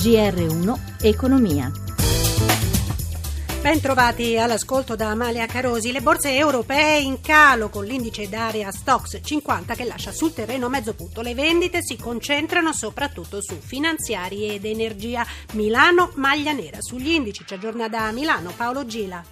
GR1 Economia. Bentrovati all'ascolto da Amalia Carosi. Le borse europee in calo con l'indice d'area Stox 50 che lascia sul terreno mezzo punto. Le vendite si concentrano soprattutto su finanziari ed energia. Milano maglia nera. Sugli indici ci aggiorna da Milano Paolo Gila.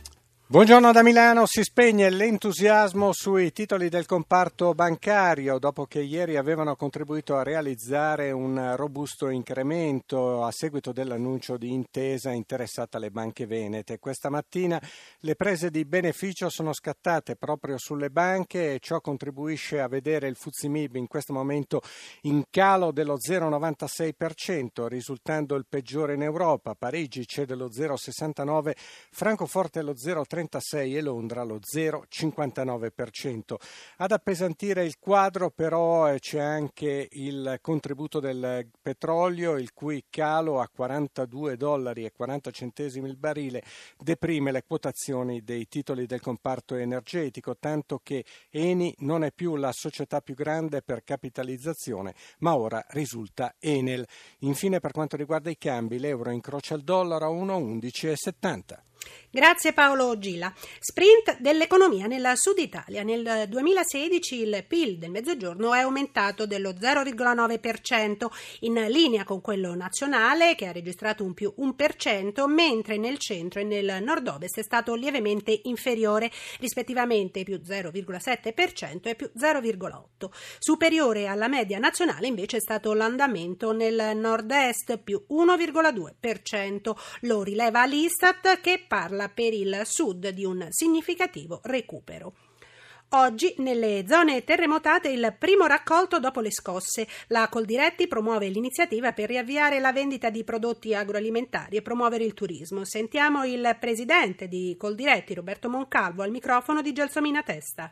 Buongiorno da Milano, si spegne l'entusiasmo sui titoli del comparto bancario dopo che ieri avevano contribuito a realizzare un robusto incremento a seguito dell'annuncio di intesa interessata alle banche venete. Questa mattina le prese di beneficio sono scattate proprio sulle banche e ciò contribuisce a vedere il Fuzimib in questo momento in calo dello 0,96%, risultando il peggiore in Europa. Parigi cede lo 0,69%, Francoforte lo 0,30%. 36 e Londra lo 0,59%. Ad appesantire il quadro però eh, c'è anche il contributo del petrolio, il cui calo a 42 dollari e 40 centesimi il barile deprime le quotazioni dei titoli del comparto energetico, tanto che Eni non è più la società più grande per capitalizzazione, ma ora risulta Enel. Infine per quanto riguarda i cambi, l'euro incrocia il dollaro a 1,11,70. Grazie Paolo Gila. Sprint dell'economia nella Sud Italia. Nel 2016 il PIL del Mezzogiorno è aumentato dello 0,9%, in linea con quello nazionale che ha registrato un più 1%, mentre nel centro e nel nord-ovest è stato lievemente inferiore, rispettivamente più 0,7% e più 0,8%. Superiore alla media nazionale invece è stato l'andamento nel nord-est più 1,2%. Lo rileva l'Istat che parla per il sud di un significativo recupero. Oggi nelle zone terremotate il primo raccolto dopo le scosse. La Coldiretti promuove l'iniziativa per riavviare la vendita di prodotti agroalimentari e promuovere il turismo. Sentiamo il presidente di Coldiretti, Roberto Moncalvo, al microfono di Gelsomina Testa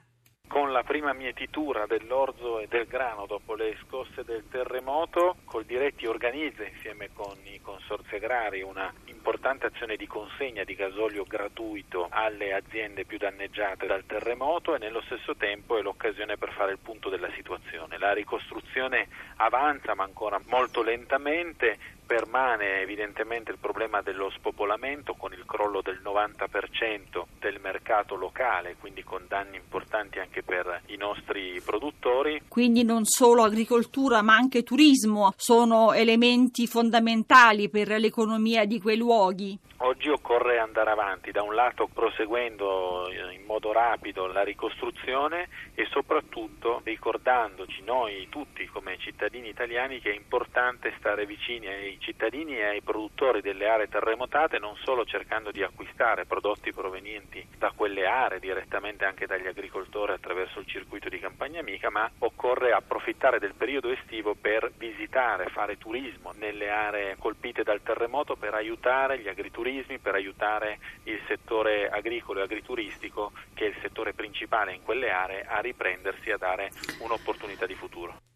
con la prima mietitura dell'orzo e del grano dopo le scosse del terremoto, Coldiretti organizza insieme con i consorzi agrari una importante azione di consegna di gasolio gratuito alle aziende più danneggiate dal terremoto e nello stesso tempo è l'occasione per fare il punto della situazione. La ricostruzione avanza ma ancora molto lentamente, permane evidentemente il problema dello spopolamento con il crollo del 90% del mercato locale, quindi con danni importanti anche per i nostri produttori. Quindi non solo agricoltura ma anche turismo sono elementi fondamentali per l'economia di quei luoghi. Oggi occorre andare avanti, da un lato proseguendo in modo rapido la ricostruzione e soprattutto ricordandoci noi tutti come cittadini italiani che è importante stare vicini ai cittadini e ai produttori delle aree terremotate non solo cercando di acquistare prodotti provenienti da quelle aree direttamente anche dagli agricoltori attraverso il circuito di campagna amica, ma occorre approfittare del periodo estivo per visitare, fare turismo nelle aree colpite dal terremoto per aiutare gli agriturismi, per aiutare il settore agricolo e agrituristico che è il settore principale in quelle aree a riprendersi e a dare un'opportunità di futuro.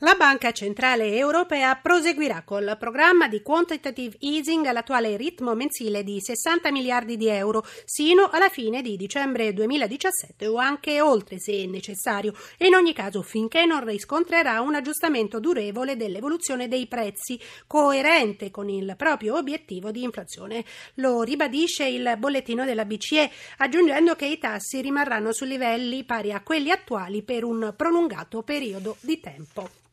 La Banca Centrale Europea proseguirà col programma di quantitative easing all'attuale ritmo mensile di 60 miliardi di euro sino alla fine di dicembre 2017 o anche oltre se necessario e in ogni caso finché non riscontrerà un aggiustamento durevole dell'evoluzione dei prezzi coerente con il proprio obiettivo di inflazione. Lo ribadisce il bollettino della BCE aggiungendo che i tassi rimarranno su livelli pari a quelli attuali per un prolungato periodo di tempo.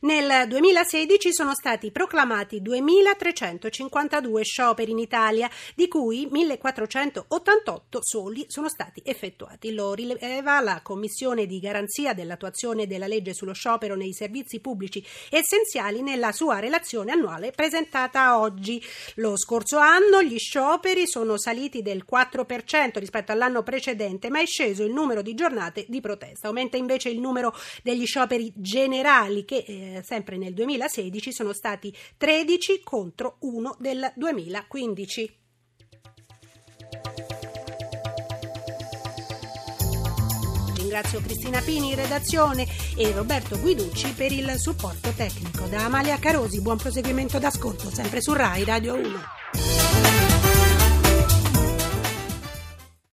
Nel 2016 sono stati proclamati 2.352 scioperi in Italia, di cui 1.488 soli sono stati effettuati. Lo rileva la Commissione di garanzia dell'attuazione della legge sullo sciopero nei servizi pubblici essenziali nella sua relazione annuale presentata oggi. Lo scorso anno gli scioperi sono saliti del 4% rispetto all'anno precedente, ma è sceso il numero di giornate di protesta. Aumenta invece il numero degli scioperi generali che eh, eh, sempre nel 2016 sono stati 13 contro 1 del 2015. Ringrazio Cristina Pini in redazione e Roberto Guiducci per il supporto tecnico. Da Amalia Carosi, buon proseguimento d'ascolto, sempre su RAI Radio 1.